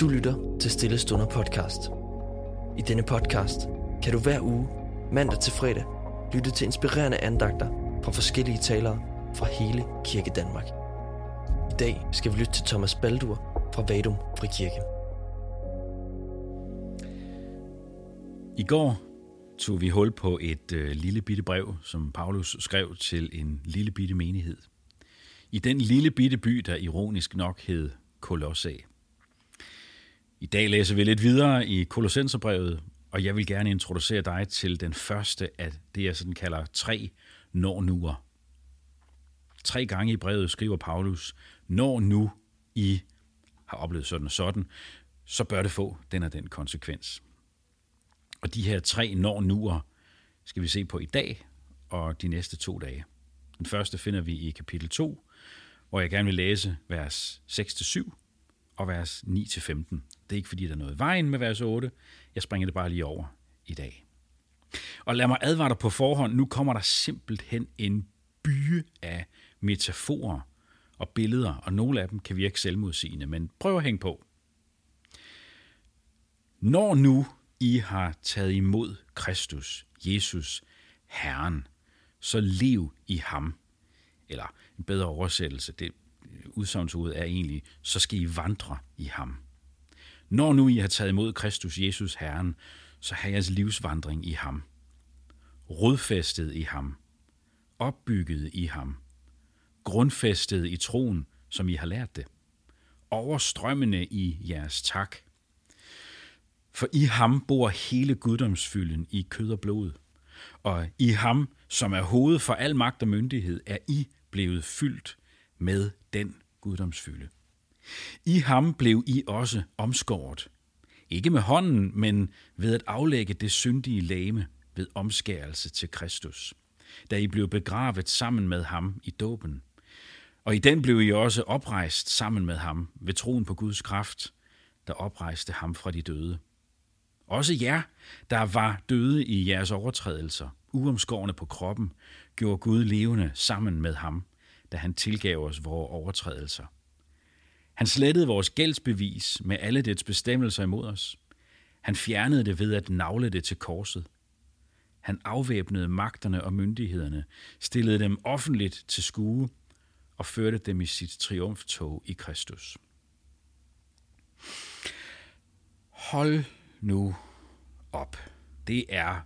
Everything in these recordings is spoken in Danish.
Du lytter til Stille Stunder podcast. I denne podcast kan du hver uge, mandag til fredag, lytte til inspirerende andagter fra forskellige talere fra hele Kirke Danmark. I dag skal vi lytte til Thomas Baldur fra Vadum Frikirke. I går tog vi hul på et øh, lille bitte brev, som Paulus skrev til en lille bitte menighed. I den lille bitte by, der ironisk nok hed Kolossæ. I dag læser vi lidt videre i Kolossenserbrevet, og jeg vil gerne introducere dig til den første af det, jeg sådan kalder tre når nuer. Tre gange i brevet skriver Paulus, når nu I har oplevet sådan og sådan, så bør det få den og den konsekvens. Og de her tre når nuer skal vi se på i dag og de næste to dage. Den første finder vi i kapitel 2, hvor jeg gerne vil læse vers 6-7 og vers 9-15. Det er ikke fordi, der er noget i vejen med vers 8. Jeg springer det bare lige over i dag. Og lad mig advare dig på forhånd. Nu kommer der simpelthen en by af metaforer og billeder, og nogle af dem kan virke selvmodsigende, men prøv at hænge på. Når nu I har taget imod Kristus, Jesus, Herren, så lev i ham. Eller en bedre oversættelse, det udsagnsord er egentlig, så skal I vandre i ham. Når nu I har taget imod Kristus Jesus Herren, så har jeres livsvandring i ham. Rodfæstet i ham. Opbygget i ham. Grundfæstet i troen, som I har lært det. Overstrømmende i jeres tak. For i ham bor hele guddomsfylden i kød og blod. Og i ham, som er hovedet for al magt og myndighed, er I blevet fyldt med den guddomsfylde. I ham blev I også omskåret. Ikke med hånden, men ved at aflægge det syndige lame ved omskærelse til Kristus, da I blev begravet sammen med ham i dåben. Og i den blev I også oprejst sammen med ham ved troen på Guds kraft, der oprejste ham fra de døde. Også jer, der var døde i jeres overtrædelser, uomskårne på kroppen, gjorde Gud levende sammen med ham, da han tilgav os vores overtrædelser. Han slettede vores gældsbevis med alle dets bestemmelser imod os. Han fjernede det ved at navle det til korset. Han afvæbnede magterne og myndighederne, stillede dem offentligt til skue og førte dem i sit triumftog i Kristus. Hold nu op. Det er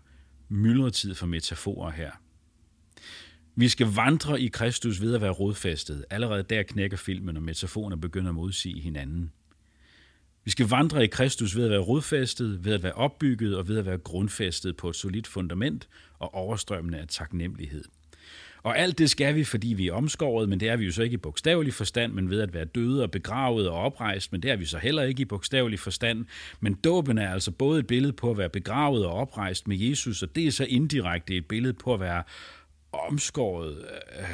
myldretid for metaforer her. Vi skal vandre i Kristus ved at være rodfæstet. Allerede der knækker filmen, og metaforerne begynder at modsige hinanden. Vi skal vandre i Kristus ved at være rodfæstet, ved at være opbygget og ved at være grundfæstet på et solidt fundament og overstrømmende af taknemmelighed. Og alt det skal vi, fordi vi er omskåret, men det er vi jo så ikke i bogstavelig forstand, men ved at være døde og begravet og oprejst, men det er vi så heller ikke i bogstavelig forstand. Men dåben er altså både et billede på at være begravet og oprejst med Jesus, og det er så indirekte et billede på at være omskåret øh,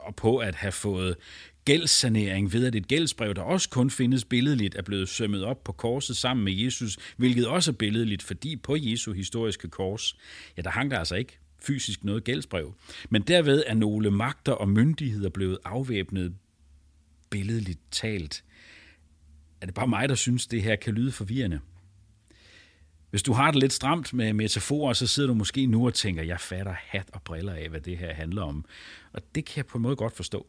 og på at have fået gældssanering ved, at et gældsbrev, der også kun findes billedligt, er blevet sømmet op på korset sammen med Jesus, hvilket også er billedligt, fordi på Jesu historiske kors, ja, der hang der altså ikke fysisk noget gældsbrev. Men derved er nogle magter og myndigheder blevet afvæbnet billedligt talt. Er det bare mig, der synes, det her kan lyde forvirrende? Hvis du har det lidt stramt med metaforer, så sidder du måske nu og tænker, jeg fatter hat og briller af, hvad det her handler om. Og det kan jeg på en måde godt forstå.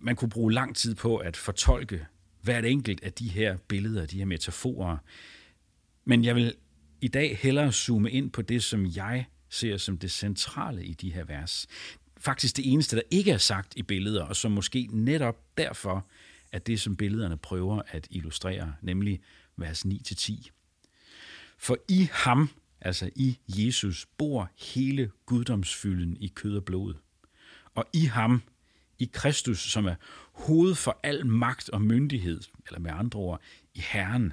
Man kunne bruge lang tid på at fortolke hvert enkelt af de her billeder, de her metaforer. Men jeg vil i dag hellere zoome ind på det, som jeg ser som det centrale i de her vers. Faktisk det eneste, der ikke er sagt i billeder, og som måske netop derfor er det, som billederne prøver at illustrere, nemlig vers 9-10. For i ham, altså i Jesus, bor hele guddomsfylden i kød og blod. Og i ham, i Kristus, som er hoved for al magt og myndighed, eller med andre ord, i Herren,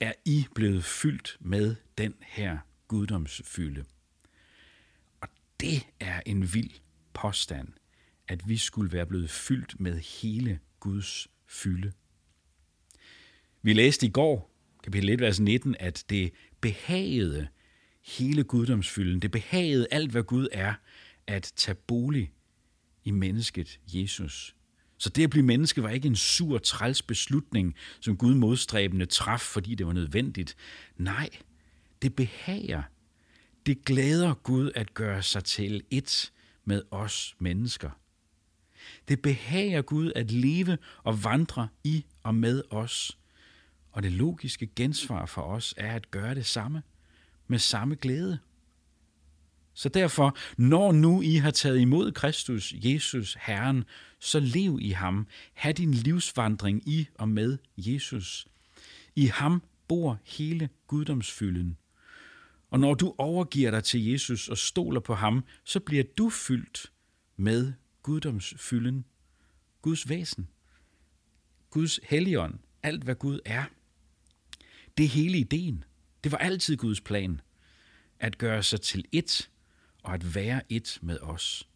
er I blevet fyldt med den her guddomsfylde. Og det er en vild påstand, at vi skulle være blevet fyldt med hele Guds fylde. Vi læste i går, kapitel 1, vers 19, at det behagede hele guddomsfylden, det behagede alt, hvad Gud er, at tage bolig i mennesket Jesus, Så det at blive menneske var ikke en sur, træls beslutning, som Gud modstræbende traf, fordi det var nødvendigt. Nej, det behager. Det glæder Gud at gøre sig til et med os mennesker. Det behager Gud at leve og vandre i og med os. Og det logiske gensvar for os er at gøre det samme med samme glæde. Så derfor, når nu I har taget imod Kristus, Jesus, Herren, så lev i ham. Ha' din livsvandring i og med Jesus. I ham bor hele guddomsfylden. Og når du overgiver dig til Jesus og stoler på ham, så bliver du fyldt med guddomsfylden, Guds væsen, Guds helligånd, alt hvad Gud er. Det er hele ideen. Det var altid Guds plan, at gøre sig til ét og at være ét med os.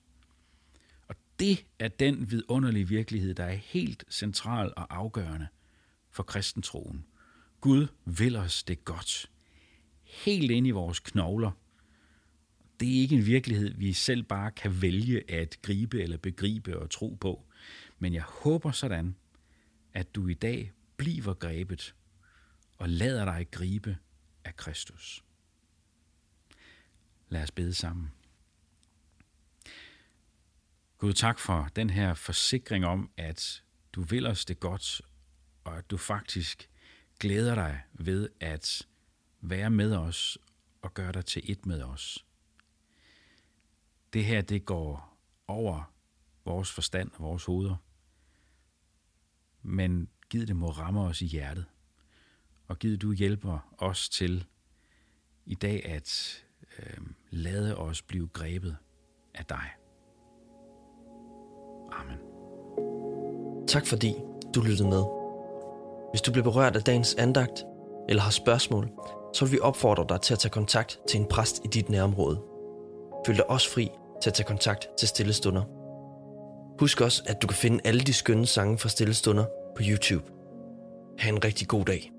Og det er den vidunderlige virkelighed, der er helt central og afgørende for kristentroen. Gud vil os det godt. Helt ind i vores knogler. Det er ikke en virkelighed, vi selv bare kan vælge at gribe eller begribe og tro på. Men jeg håber sådan, at du i dag bliver grebet og lader dig gribe af Kristus. Lad os bede sammen. Gud, tak for den her forsikring om, at du vil os det godt, og at du faktisk glæder dig ved at være med os og gøre dig til et med os. Det her, det går over vores forstand og vores hoveder. Men giv det må ramme os i hjertet. Og giv du hjælper os til i dag at øh, lade os blive grebet af dig. Amen. Tak fordi du lyttede med. Hvis du blev berørt af dagens andagt, eller har spørgsmål, så vil vi opfordre dig til at tage kontakt til en præst i dit nærområde. Føl dig også fri til at tage kontakt til Stillestunder. Husk også, at du kan finde alle de skønne sange fra Stillestunder på YouTube. Ha' en rigtig god dag.